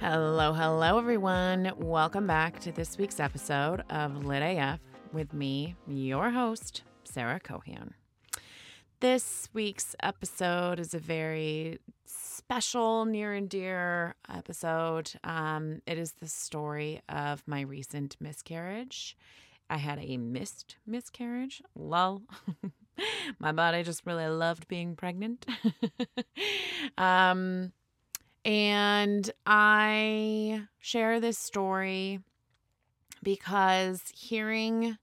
Hello, hello, everyone. Welcome back to this week's episode of Lit AF with me, your host, Sarah Cohan. This week's episode is a very special, near and dear episode. Um, it is the story of my recent miscarriage. I had a missed miscarriage. Lol. my body just really loved being pregnant. um, and I share this story because hearing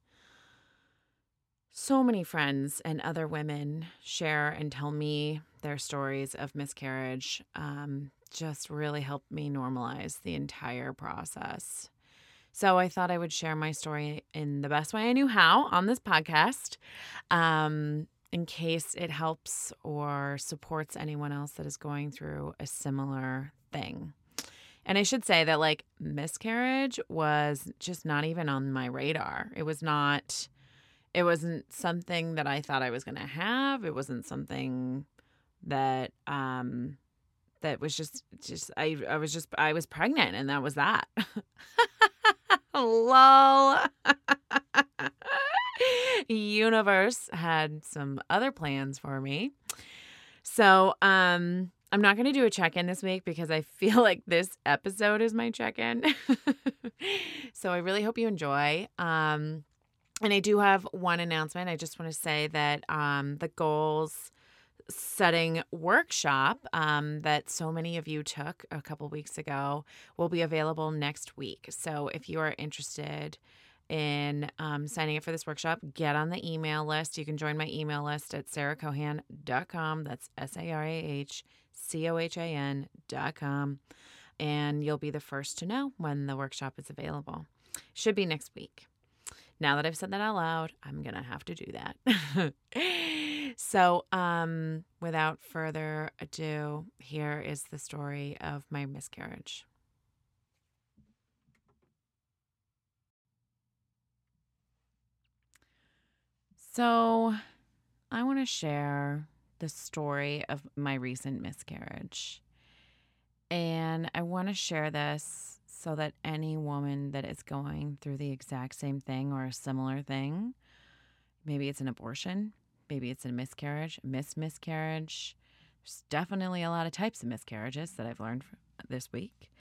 so many friends and other women share and tell me their stories of miscarriage um, just really helped me normalize the entire process. So I thought I would share my story in the best way I knew how on this podcast. Um, in case it helps or supports anyone else that is going through a similar thing. And I should say that, like, miscarriage was just not even on my radar. It was not, it wasn't something that I thought I was going to have. It wasn't something that, um, that was just, just, I, I was just, I was pregnant and that was that. Lol. universe had some other plans for me. So, um, I'm not going to do a check in this week because I feel like this episode is my check in. so, I really hope you enjoy. Um, and I do have one announcement. I just want to say that um, the goals setting workshop um, that so many of you took a couple weeks ago will be available next week. So, if you are interested, in um, signing up for this workshop, get on the email list. You can join my email list at sarahcohan.com. That's S A R A H C O H A N.com. And you'll be the first to know when the workshop is available. Should be next week. Now that I've said that out loud, I'm going to have to do that. so, um, without further ado, here is the story of my miscarriage. So, I want to share the story of my recent miscarriage. And I want to share this so that any woman that is going through the exact same thing or a similar thing, maybe it's an abortion, maybe it's a miscarriage, miss miscarriage. There's definitely a lot of types of miscarriages that I've learned this week.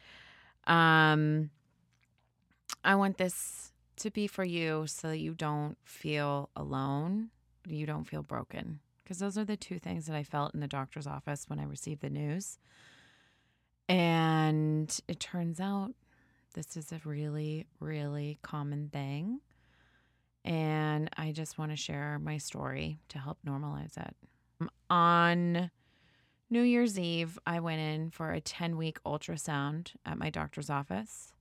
Um, I want this to be for you so that you don't feel alone, you don't feel broken. Because those are the two things that I felt in the doctor's office when I received the news. And it turns out this is a really, really common thing. And I just want to share my story to help normalize it. On New Year's Eve, I went in for a 10 week ultrasound at my doctor's office.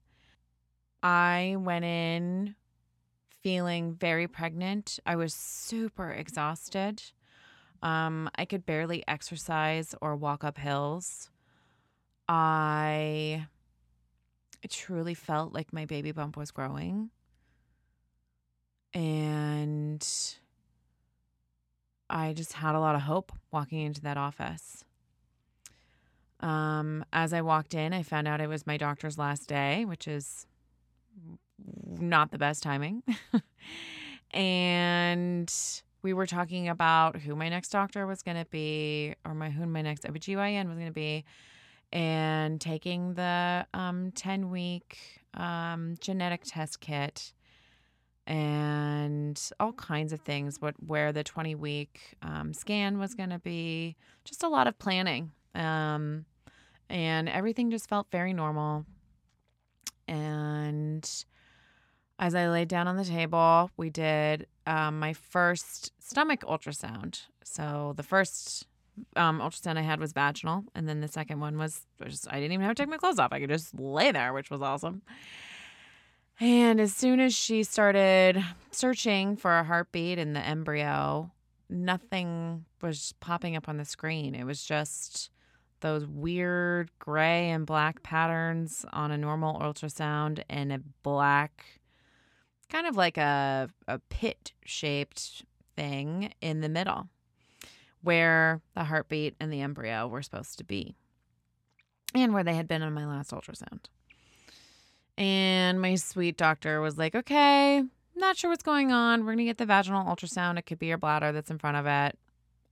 I went in feeling very pregnant. I was super exhausted. Um, I could barely exercise or walk up hills. I truly felt like my baby bump was growing. And I just had a lot of hope walking into that office. Um, as I walked in, I found out it was my doctor's last day, which is not the best timing. and we were talking about who my next doctor was going to be, or my who my next OBGYN was going to be, and taking the um, 10 week um, genetic test kit and all kinds of things. What where the 20 week um, scan was going to be, just a lot of planning. Um, and everything just felt very normal. And as I laid down on the table, we did um, my first stomach ultrasound. So the first um, ultrasound I had was vaginal, and then the second one was just I didn't even have to take my clothes off. I could just lay there, which was awesome. And as soon as she started searching for a heartbeat in the embryo, nothing was popping up on the screen. It was just those weird gray and black patterns on a normal ultrasound and a black kind of like a, a pit shaped thing in the middle where the heartbeat and the embryo were supposed to be. and where they had been on my last ultrasound. And my sweet doctor was like, okay, not sure what's going on. We're going to get the vaginal ultrasound. It could be your bladder that's in front of it.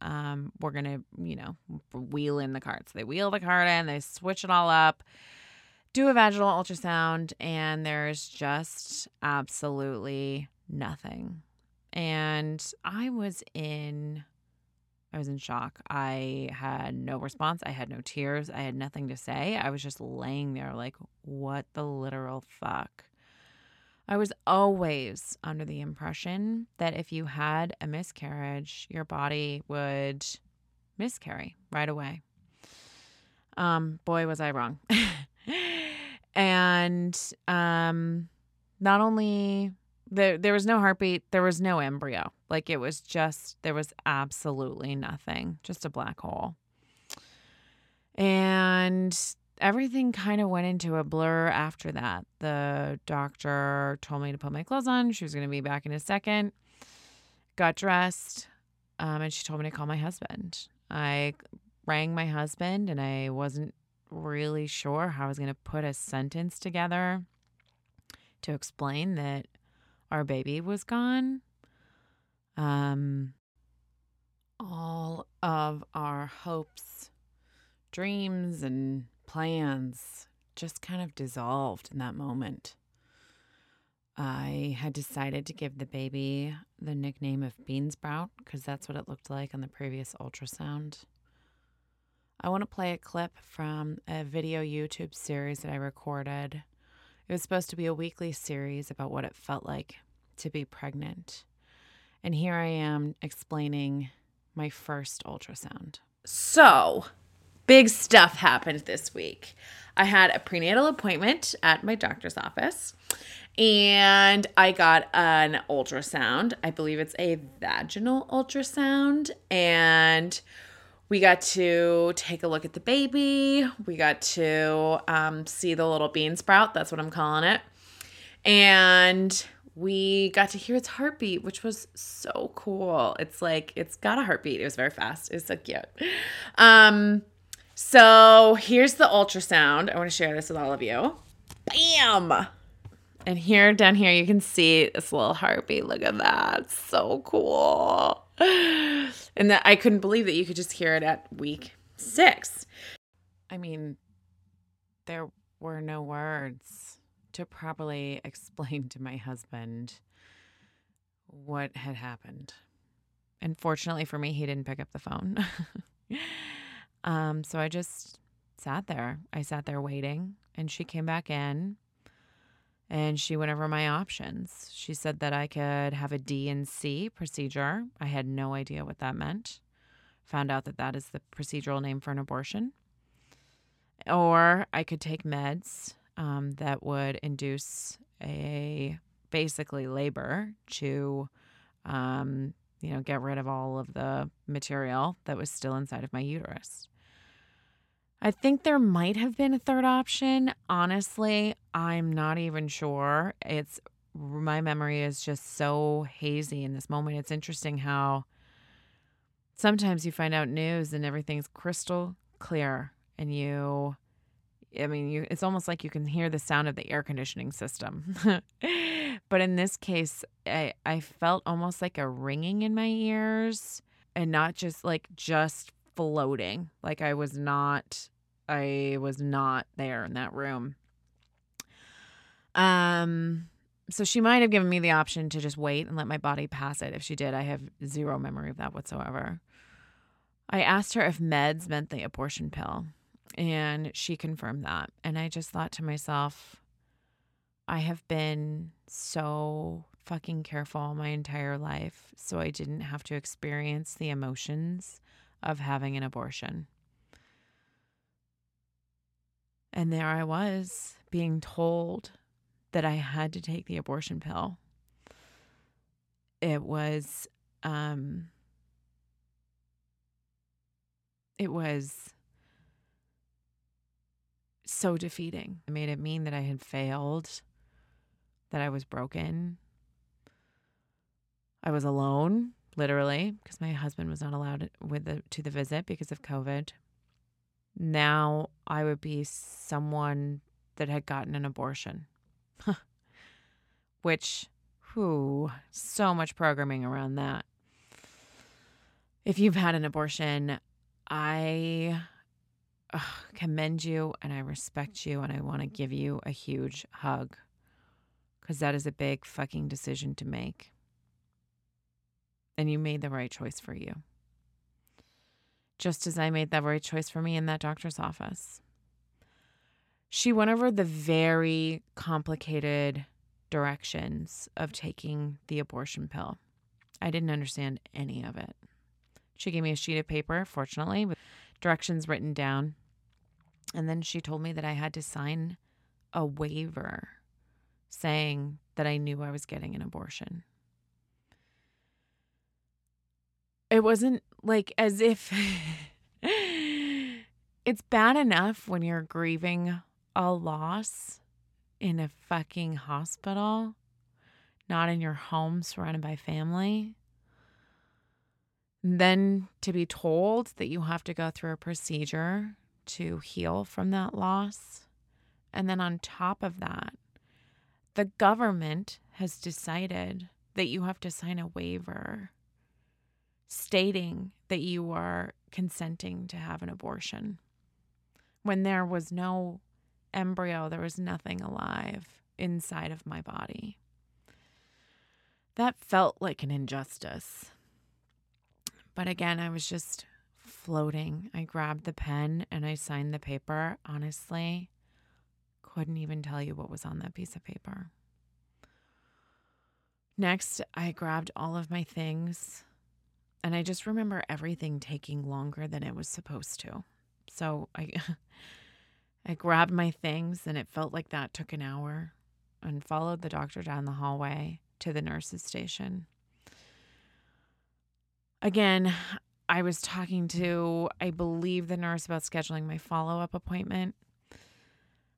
Um, we're going to, you know, wheel in the cart. So they wheel the cart in, they switch it all up, do a vaginal ultrasound, and there's just absolutely nothing. And I was in I was in shock. I had no response. I had no tears. I had nothing to say. I was just laying there like, what the literal fuck? I was always under the impression that if you had a miscarriage, your body would miscarry right away. Um, boy, was I wrong. and um, not only there there was no heartbeat, there was no embryo. Like it was just there was absolutely nothing, just a black hole. And everything kind of went into a blur after that. The doctor told me to put my clothes on. She was going to be back in a second. Got dressed, um, and she told me to call my husband. I rang my husband, and I wasn't really sure how I was going to put a sentence together to explain that our baby was gone. Um, all of our hopes, dreams, and plans just kind of dissolved in that moment. I had decided to give the baby the nickname of Beansprout because that's what it looked like on the previous ultrasound. I want to play a clip from a video YouTube series that I recorded it was supposed to be a weekly series about what it felt like to be pregnant. And here I am explaining my first ultrasound. So, big stuff happened this week. I had a prenatal appointment at my doctor's office and I got an ultrasound. I believe it's a vaginal ultrasound. And we got to take a look at the baby. We got to um, see the little bean sprout. That's what I'm calling it. And we got to hear its heartbeat, which was so cool. It's like it's got a heartbeat. It was very fast. It was so cute. Um, so here's the ultrasound. I want to share this with all of you. Bam! And here down here you can see this little heartbeat. Look at that. So cool. and that I couldn't believe that you could just hear it at week six. I mean, there were no words to properly explain to my husband what had happened. And fortunately for me, he didn't pick up the phone. um, so I just sat there. I sat there waiting, and she came back in and she went over my options. She said that I could have a D&C procedure. I had no idea what that meant. Found out that that is the procedural name for an abortion. Or I could take meds um, that would induce a basically labor to, um, you know, get rid of all of the material that was still inside of my uterus. I think there might have been a third option. Honestly, I'm not even sure. It's my memory is just so hazy in this moment. It's interesting how sometimes you find out news and everything's crystal clear and you I mean, you it's almost like you can hear the sound of the air conditioning system. but in this case, I I felt almost like a ringing in my ears and not just like just floating. Like I was not I was not there in that room. Um so she might have given me the option to just wait and let my body pass it. If she did, I have zero memory of that whatsoever. I asked her if meds meant the abortion pill, and she confirmed that. And I just thought to myself, I have been so fucking careful my entire life so I didn't have to experience the emotions of having an abortion. And there I was being told that I had to take the abortion pill. It was, um, it was so defeating. It made it mean that I had failed, that I was broken. I was alone, literally, because my husband was not allowed with the, to the visit because of COVID. now I would be someone that had gotten an abortion. Which, whew, so much programming around that. If you've had an abortion, I ugh, commend you and I respect you and I want to give you a huge hug because that is a big fucking decision to make. And you made the right choice for you. Just as I made the right choice for me in that doctor's office. She went over the very complicated directions of taking the abortion pill. I didn't understand any of it. She gave me a sheet of paper, fortunately, with directions written down. And then she told me that I had to sign a waiver saying that I knew I was getting an abortion. It wasn't like as if it's bad enough when you're grieving a loss in a fucking hospital, not in your home surrounded by family. Then to be told that you have to go through a procedure to heal from that loss. And then on top of that, the government has decided that you have to sign a waiver stating that you are consenting to have an abortion when there was no embryo, there was nothing alive inside of my body. That felt like an injustice. But again, I was just floating. I grabbed the pen and I signed the paper. Honestly, couldn't even tell you what was on that piece of paper. Next, I grabbed all of my things and I just remember everything taking longer than it was supposed to. So I I grabbed my things and it felt like that took an hour and followed the doctor down the hallway to the nurse's station. Again, I was talking to, I believe, the nurse about scheduling my follow up appointment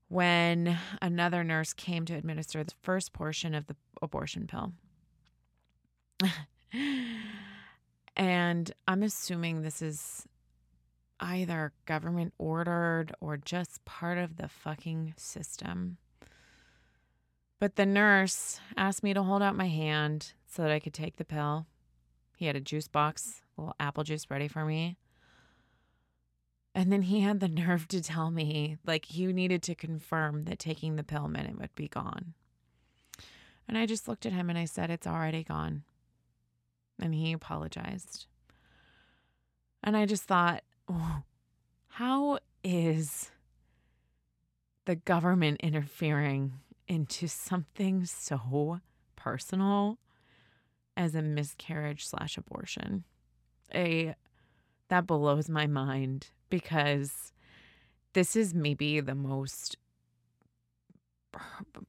when another nurse came to administer the first portion of the abortion pill. and I'm assuming this is either government ordered or just part of the fucking system. But the nurse asked me to hold out my hand so that I could take the pill. He had a juice box, a little apple juice ready for me. And then he had the nerve to tell me, like, he needed to confirm that taking the pill meant it would be gone. And I just looked at him and I said, It's already gone. And he apologized. And I just thought, how is the government interfering into something so personal as a miscarriage slash abortion? A that blows my mind because this is maybe the most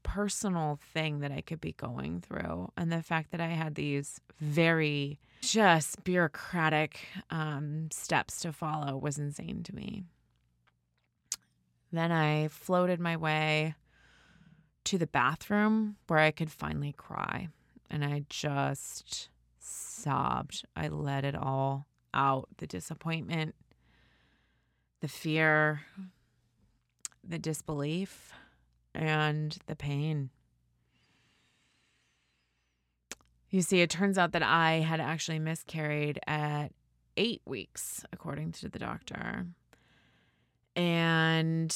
personal thing that I could be going through. And the fact that I had these very just bureaucratic um, steps to follow was insane to me. Then I floated my way to the bathroom where I could finally cry. And I just sobbed. I let it all out the disappointment, the fear, the disbelief and the pain. You see, it turns out that I had actually miscarried at eight weeks, according to the doctor. And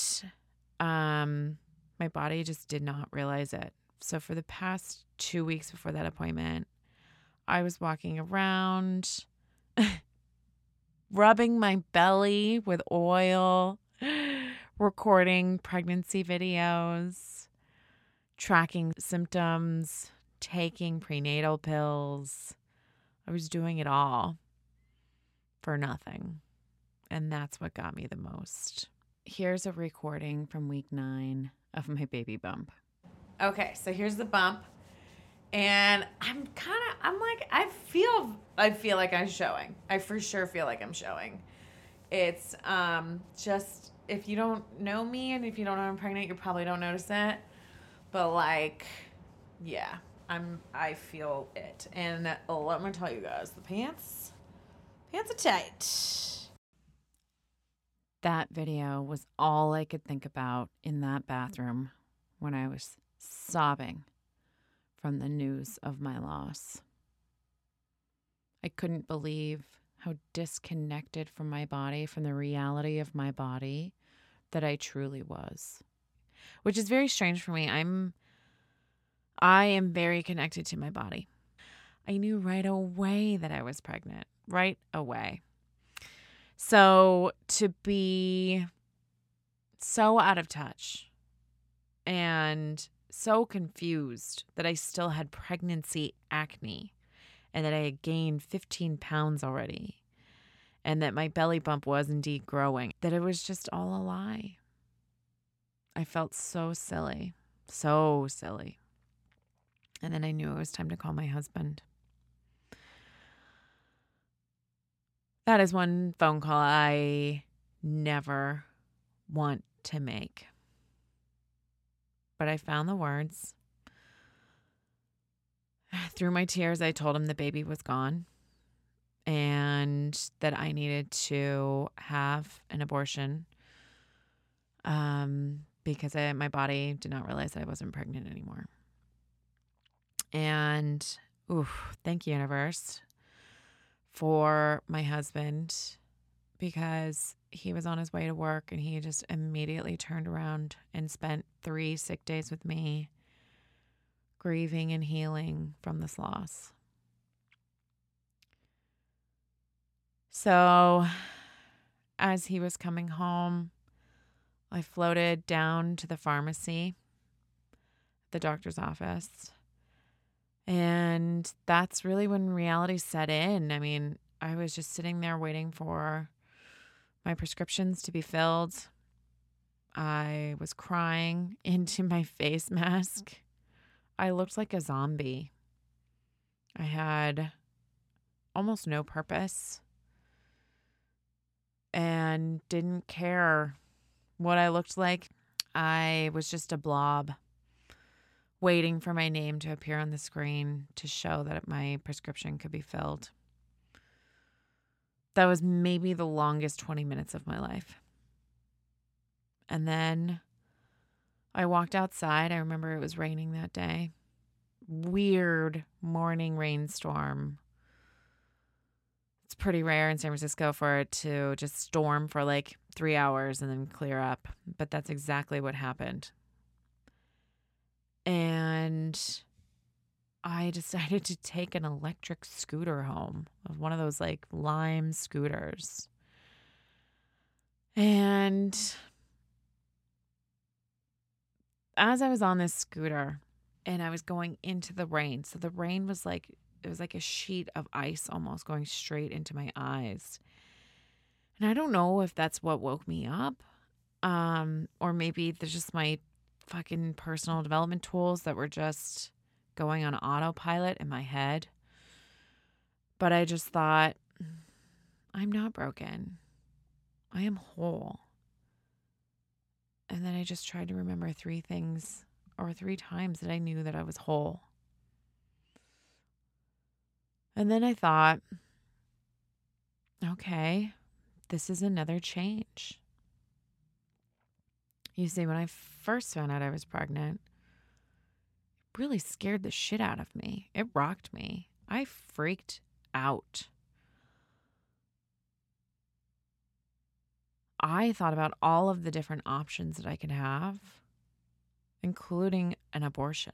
um, my body just did not realize it. So, for the past two weeks before that appointment, I was walking around, rubbing my belly with oil, recording pregnancy videos, tracking symptoms, taking prenatal pills. I was doing it all for nothing. And that's what got me the most. Here's a recording from week nine of my baby bump. Okay, so here's the bump. And I'm kind of, I'm like, I feel, I feel like I'm showing. I for sure feel like I'm showing. It's um, just if you don't know me and if you don't know I'm pregnant, you probably don't notice it. But like, yeah, I'm I feel it. And let me tell you guys, the pants pants are tight. That video was all I could think about in that bathroom when I was sobbing from the news of my loss. I couldn't believe how disconnected from my body, from the reality of my body, that I truly was. Which is very strange for me. I'm I am very connected to my body. I knew right away that I was pregnant, right away. So to be so out of touch and so confused that I still had pregnancy acne and that I had gained 15 pounds already and that my belly bump was indeed growing, that it was just all a lie. I felt so silly, so silly. And then I knew it was time to call my husband. That is one phone call I never want to make. But I found the words. Through my tears, I told him the baby was gone and that I needed to have an abortion um, because I, my body did not realize that I wasn't pregnant anymore. And, oof, thank you, universe, for my husband because he was on his way to work and he just immediately turned around and spent three sick days with me, grieving and healing from this loss. So, as he was coming home, I floated down to the pharmacy, the doctor's office. And that's really when reality set in. I mean, I was just sitting there waiting for my prescriptions to be filled. I was crying into my face mask. I looked like a zombie. I had almost no purpose and didn't care what I looked like. I was just a blob waiting for my name to appear on the screen to show that my prescription could be filled. That was maybe the longest 20 minutes of my life. And then I walked outside. I remember it was raining that day. Weird morning rainstorm. It's pretty rare in San Francisco for it to just storm for like three hours and then clear up. But that's exactly what happened. And I decided to take an electric scooter home, one of those like lime scooters. And as I was on this scooter and I was going into the rain, so the rain was like, it was like a sheet of ice almost going straight into my eyes. And I don't know if that's what woke me up. Um, or maybe there's just my fucking personal development tools that were just going on autopilot in my head. But I just thought, I'm not broken. I am whole. And then I just tried to remember three things or three times that I knew that I was whole. And then I thought, okay, this is another change. You see, when I first found out I was pregnant, it really scared the shit out of me. It rocked me. I freaked out. I thought about all of the different options that I could have, including an abortion.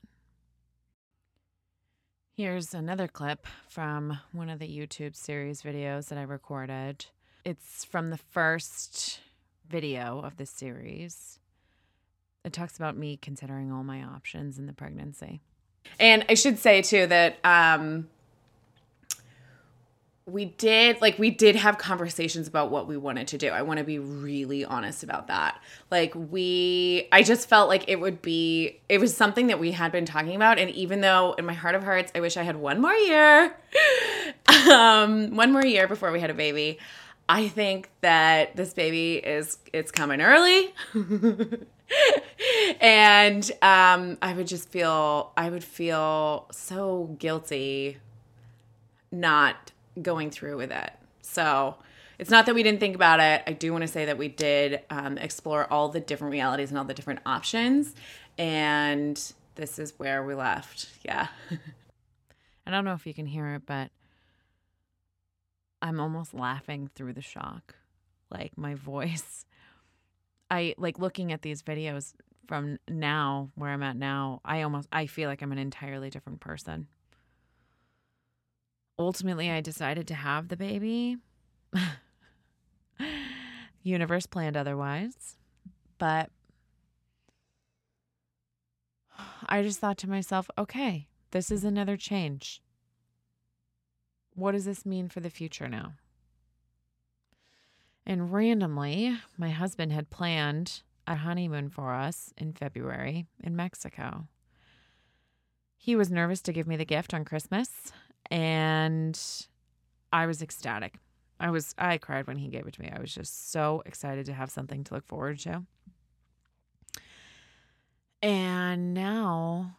Here's another clip from one of the YouTube series videos that I recorded. It's from the first video of the series it talks about me considering all my options in the pregnancy. And I should say too that um we did like we did have conversations about what we wanted to do. I want to be really honest about that. Like we I just felt like it would be it was something that we had been talking about and even though in my heart of hearts I wish I had one more year um one more year before we had a baby. I think that this baby is it's coming early. and um, I would just feel I would feel so guilty not going through with it. So it's not that we didn't think about it. I do want to say that we did um, explore all the different realities and all the different options. And this is where we left. Yeah. I don't know if you can hear it, but I'm almost laughing through the shock. Like my voice. I like looking at these videos from now where I'm at now. I almost I feel like I'm an entirely different person. Ultimately, I decided to have the baby. Universe planned otherwise, but I just thought to myself, okay, this is another change. What does this mean for the future now? And randomly, my husband had planned a honeymoon for us in February in Mexico. He was nervous to give me the gift on Christmas, and I was ecstatic. I was I cried when he gave it to me. I was just so excited to have something to look forward to. And now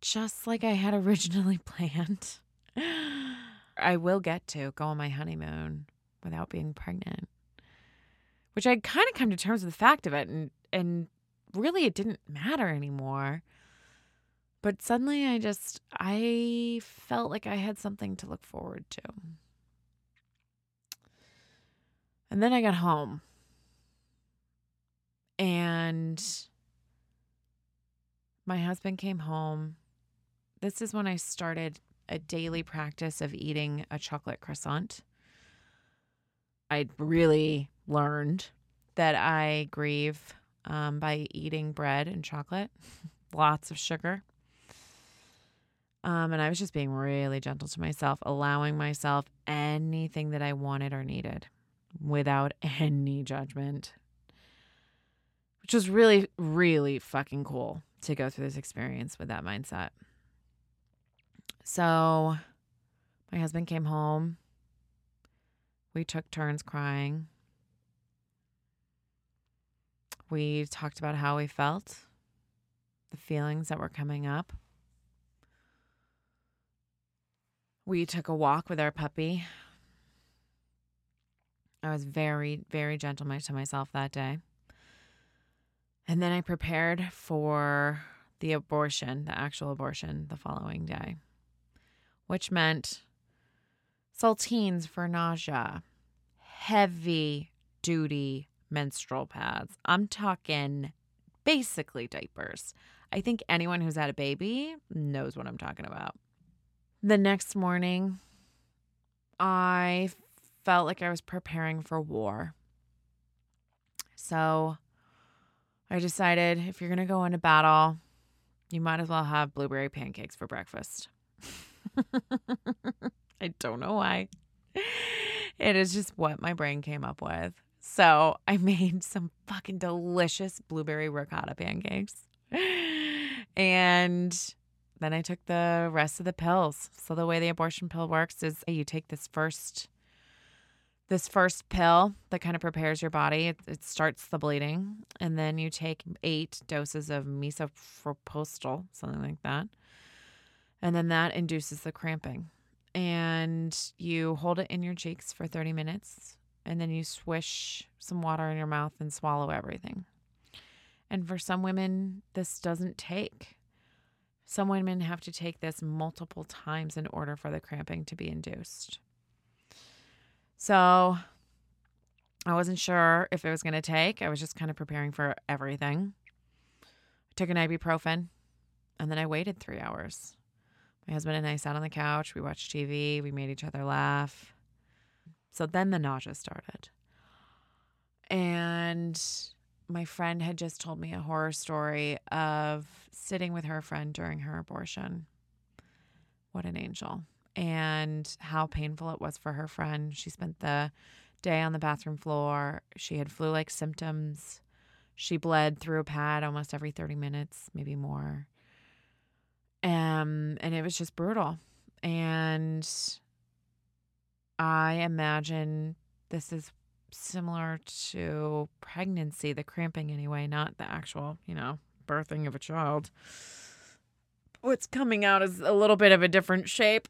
just like I had originally planned, I will get to go on my honeymoon without being pregnant. Which I'd kind of come to terms with the fact of it and and really it didn't matter anymore. But suddenly I just I felt like I had something to look forward to. And then I got home. And my husband came home. This is when I started a daily practice of eating a chocolate croissant. I really learned that I grieve um, by eating bread and chocolate, lots of sugar. Um, and I was just being really gentle to myself, allowing myself anything that I wanted or needed without any judgment, which was really, really fucking cool to go through this experience with that mindset. So my husband came home. We took turns crying. We talked about how we felt, the feelings that were coming up. We took a walk with our puppy. I was very, very gentle to myself that day. And then I prepared for the abortion, the actual abortion, the following day, which meant saltines for nausea, heavy duty menstrual pads. I'm talking basically diapers. I think anyone who's had a baby knows what I'm talking about. The next morning, I felt like I was preparing for war. So I decided if you're going to go into battle, you might as well have blueberry pancakes for breakfast. I don't know why. It is just what my brain came up with. So I made some fucking delicious blueberry ricotta pancakes. And then I took the rest of the pills. So the way the abortion pill works is you take this first this first pill that kind of prepares your body. It, it starts the bleeding, and then you take eight doses of misoprostol, something like that, and then that induces the cramping. And you hold it in your cheeks for 30 minutes, and then you swish some water in your mouth and swallow everything. And for some women, this doesn't take. Some women have to take this multiple times in order for the cramping to be induced. So I wasn't sure if it was going to take. I was just kind of preparing for everything. I took an ibuprofen and then I waited three hours. My husband and I sat on the couch. We watched TV. We made each other laugh. So then the nausea started. And my friend had just told me a horror story of sitting with her friend during her abortion. What an angel. And how painful it was for her friend. She spent the day on the bathroom floor. She had flu like symptoms. She bled through a pad almost every 30 minutes, maybe more. Um, and it was just brutal. And I imagine this is similar to pregnancy, the cramping anyway, not the actual, you know, birthing of a child. What's coming out is a little bit of a different shape.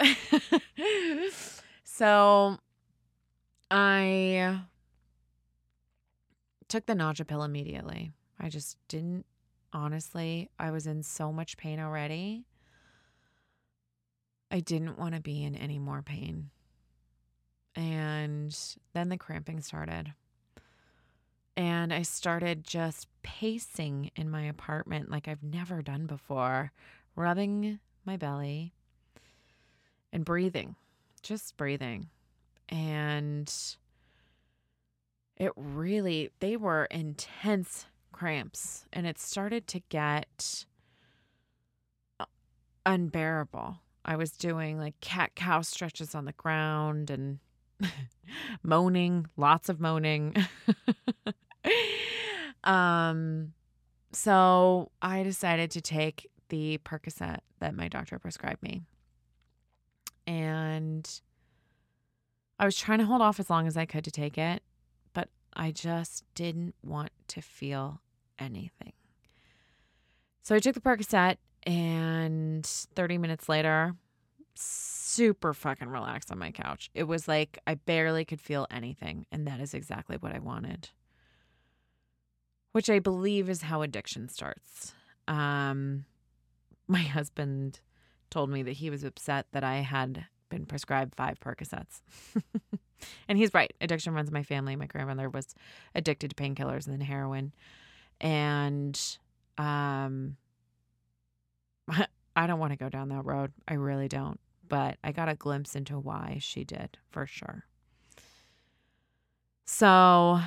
so I took the nausea pill immediately. I just didn't, honestly, I was in so much pain already. I didn't want to be in any more pain. And then the cramping started. And I started just pacing in my apartment like I've never done before, rubbing my belly and breathing, just breathing. And it really, they were intense cramps. And it started to get unbearable. I was doing like cat cow stretches on the ground and moaning, lots of moaning. um, so I decided to take the Percocet that my doctor prescribed me. And I was trying to hold off as long as I could to take it, but I just didn't want to feel anything. So I took the Percocet, and 30 minutes later, super fucking relaxed on my couch. It was like I barely could feel anything, and that is exactly what I wanted. Which I believe is how addiction starts. Um, my husband told me that he was upset that I had been prescribed five Percocets. and he's right. Addiction runs my family. My grandmother was addicted to painkillers and then heroin. And um I don't want to go down that road. I really don't. But I got a glimpse into why she did, for sure. So,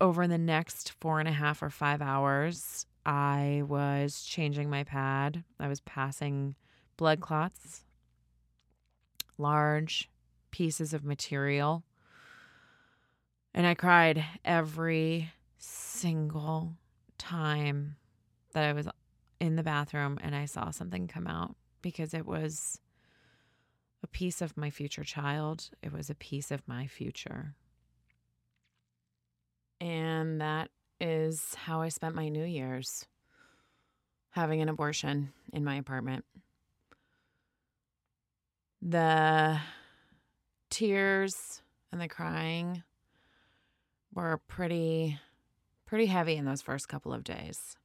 over the next four and a half or five hours, I was changing my pad. I was passing blood clots, large pieces of material. And I cried every single time that I was in the bathroom and I saw something come out because it was a piece of my future child. It was a piece of my future. And that is how I spent my New Year's having an abortion in my apartment. The tears and the crying were pretty pretty heavy in those first couple of days.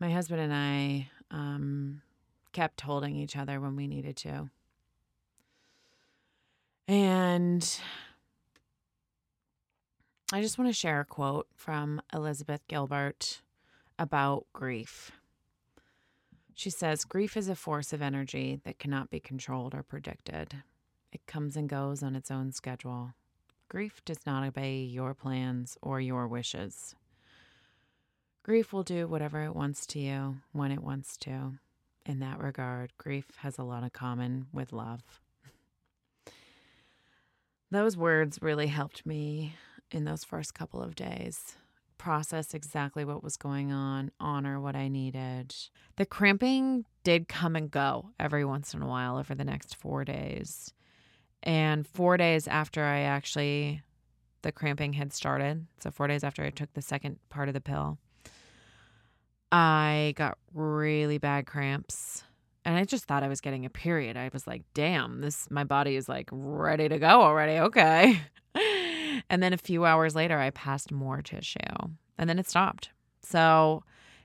My husband and I um, kept holding each other when we needed to. And I just want to share a quote from Elizabeth Gilbert about grief. She says, Grief is a force of energy that cannot be controlled or predicted. It comes and goes on its own schedule. Grief does not obey your plans or your wishes. Grief will do whatever it wants to you when it wants to. In that regard, grief has a lot in common with love. Those words really helped me in those first couple of days process exactly what was going on, honor what I needed. The cramping did come and go every once in a while over the next four days. And four days after I actually, the cramping had started, so four days after I took the second part of the pill, I got really bad cramps. And I just thought I was getting a period. I was like, damn, this, my body is like ready to go already. Okay. And then a few hours later, I passed more tissue and then it stopped. So,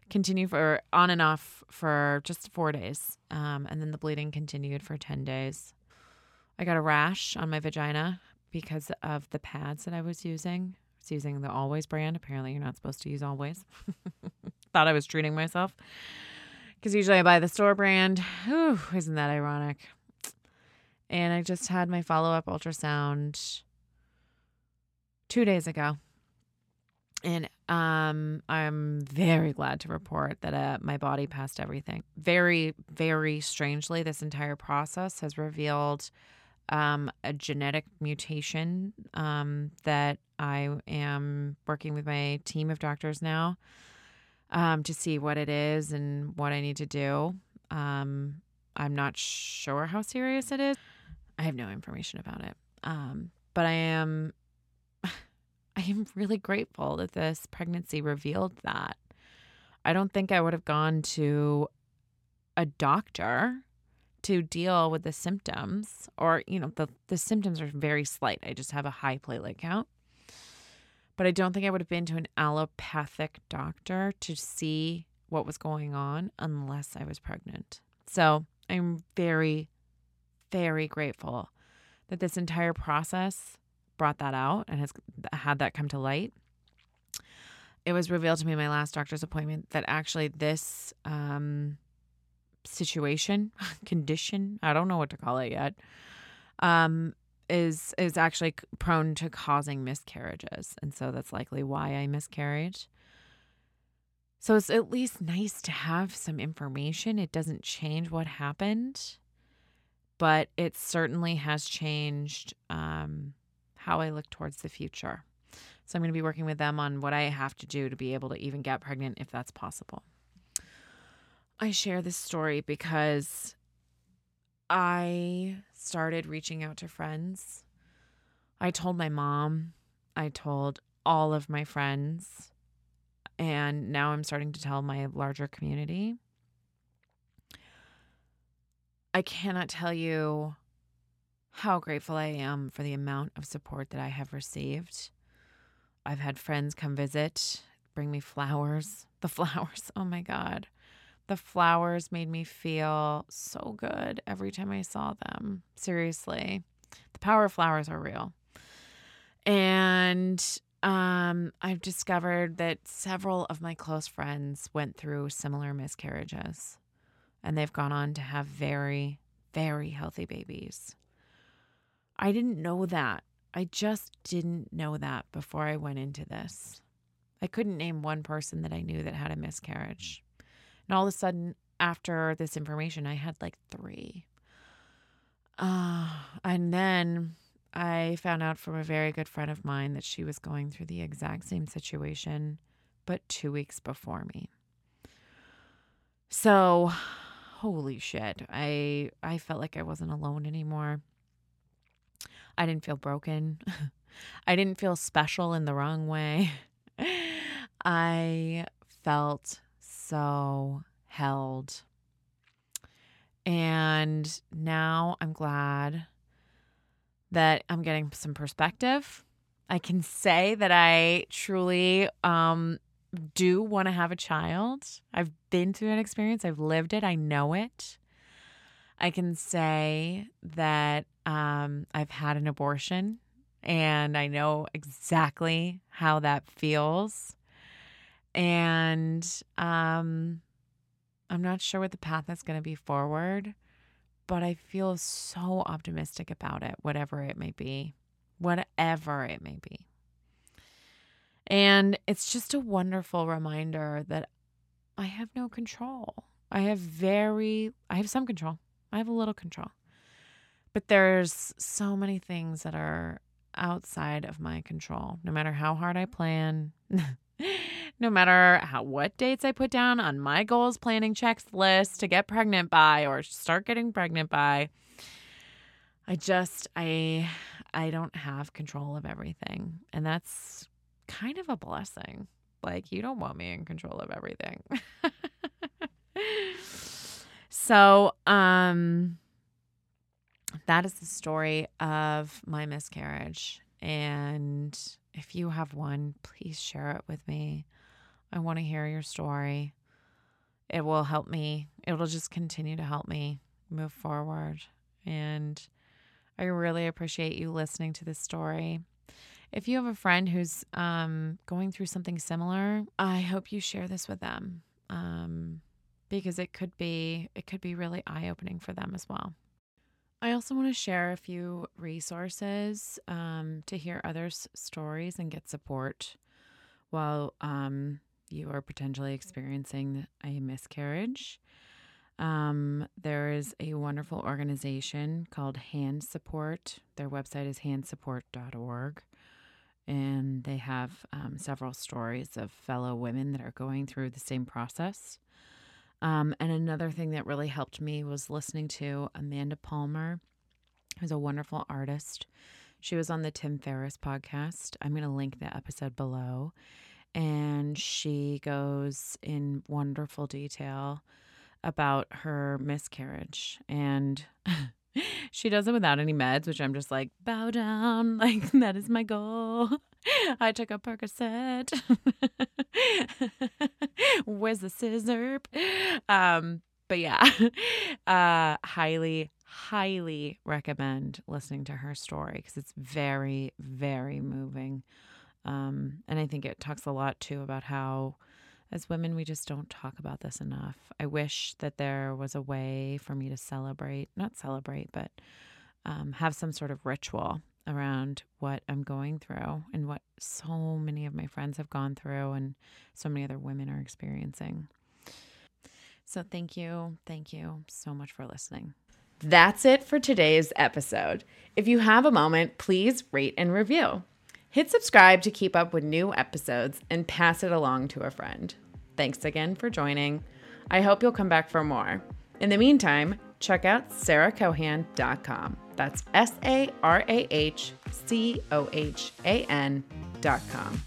continue for on and off for just four days. Um, and then the bleeding continued for 10 days. I got a rash on my vagina because of the pads that I was using. I was using the Always brand. Apparently, you're not supposed to use Always. Thought I was treating myself because usually I buy the store brand. Ooh, isn't that ironic? And I just had my follow up ultrasound two days ago. And um, I'm very glad to report that uh, my body passed everything. Very, very strangely, this entire process has revealed um, a genetic mutation um, that I am working with my team of doctors now um, to see what it is and what I need to do. Um, I'm not sure how serious it is. I have no information about it. Um, but I am I am really grateful that this pregnancy revealed that. I don't think I would have gone to a doctor to deal with the symptoms, or, you know, the, the symptoms are very slight. I just have a high platelet count. But I don't think I would have been to an allopathic doctor to see what was going on unless I was pregnant. So I'm very, very grateful that this entire process brought that out and has had that come to light. It was revealed to me in my last doctor's appointment that actually this um, situation, condition, I don't know what to call it yet, um, is is actually prone to causing miscarriages, and so that's likely why I miscarried. So it's at least nice to have some information. It doesn't change what happened, but it certainly has changed um, how I look towards the future. So I'm going to be working with them on what I have to do to be able to even get pregnant if that's possible. I share this story because I started reaching out to friends. I told my mom, I told all of my friends, and now I'm starting to tell my larger community. I cannot tell you how grateful I am for the amount of support that I have received. I've had friends come visit, bring me flowers. The flowers, oh my God. The flowers made me feel so good every time I saw them. Seriously. The power of flowers are real. And um, I've discovered that several of my close friends went through similar miscarriages and they've gone on to have very, very healthy babies. I didn't know that. I just didn't know that before I went into this. I couldn't name one person that I knew that had a miscarriage. And all of a sudden, after this information, I had like three. Uh, and then I found out from a very good friend of mine that she was going through the exact same situation, but two weeks before me. So, holy shit. I I felt like I wasn't alone anymore. I didn't feel broken. I didn't feel special in the wrong way. I felt so held. And now I'm glad that I'm getting some perspective. I can say that I truly um, do want to have a child. I've been through that experience, I've lived it, I know it. I can say that um, I've had an abortion and I know exactly how that feels. And um, I'm not sure what the path is going to be forward, but I feel so optimistic about it, whatever it may be, whatever it may be. And it's just a wonderful reminder that I have no control. I have very, I have some control. I have a little control. But there's so many things that are outside of my control. No matter how hard I plan, no matter how what dates I put down on my goals planning checklist to get pregnant by or start getting pregnant by, I just I I don't have control of everything. And that's kind of a blessing. Like you don't want me in control of everything. so, um that is the story of my miscarriage and if you have one, please share it with me. I want to hear your story. It will help me. It'll just continue to help me move forward. And I really appreciate you listening to this story. If you have a friend who's um, going through something similar, I hope you share this with them um, because it could be it could be really eye opening for them as well. I also want to share a few resources um, to hear others' stories and get support while um, you are potentially experiencing a miscarriage. Um, there is a wonderful organization called Hand Support. Their website is handsupport.org. And they have um, several stories of fellow women that are going through the same process. Um, and another thing that really helped me was listening to Amanda Palmer, who's a wonderful artist. She was on the Tim Ferriss podcast. I'm going to link the episode below. And she goes in wonderful detail about her miscarriage. And she does it without any meds, which I'm just like, bow down. Like, that is my goal. I took a Percocet. Where's the scissor? Um, but yeah, uh, highly, highly recommend listening to her story because it's very, very moving. Um, and I think it talks a lot too about how, as women, we just don't talk about this enough. I wish that there was a way for me to celebrate, not celebrate, but um, have some sort of ritual around what I'm going through and what so many of my friends have gone through and so many other women are experiencing. So, thank you. Thank you so much for listening. That's it for today's episode. If you have a moment, please rate and review. Hit subscribe to keep up with new episodes and pass it along to a friend. Thanks again for joining. I hope you'll come back for more. In the meantime, check out sarahcohan.com. That's S A R A H C O H A N.com.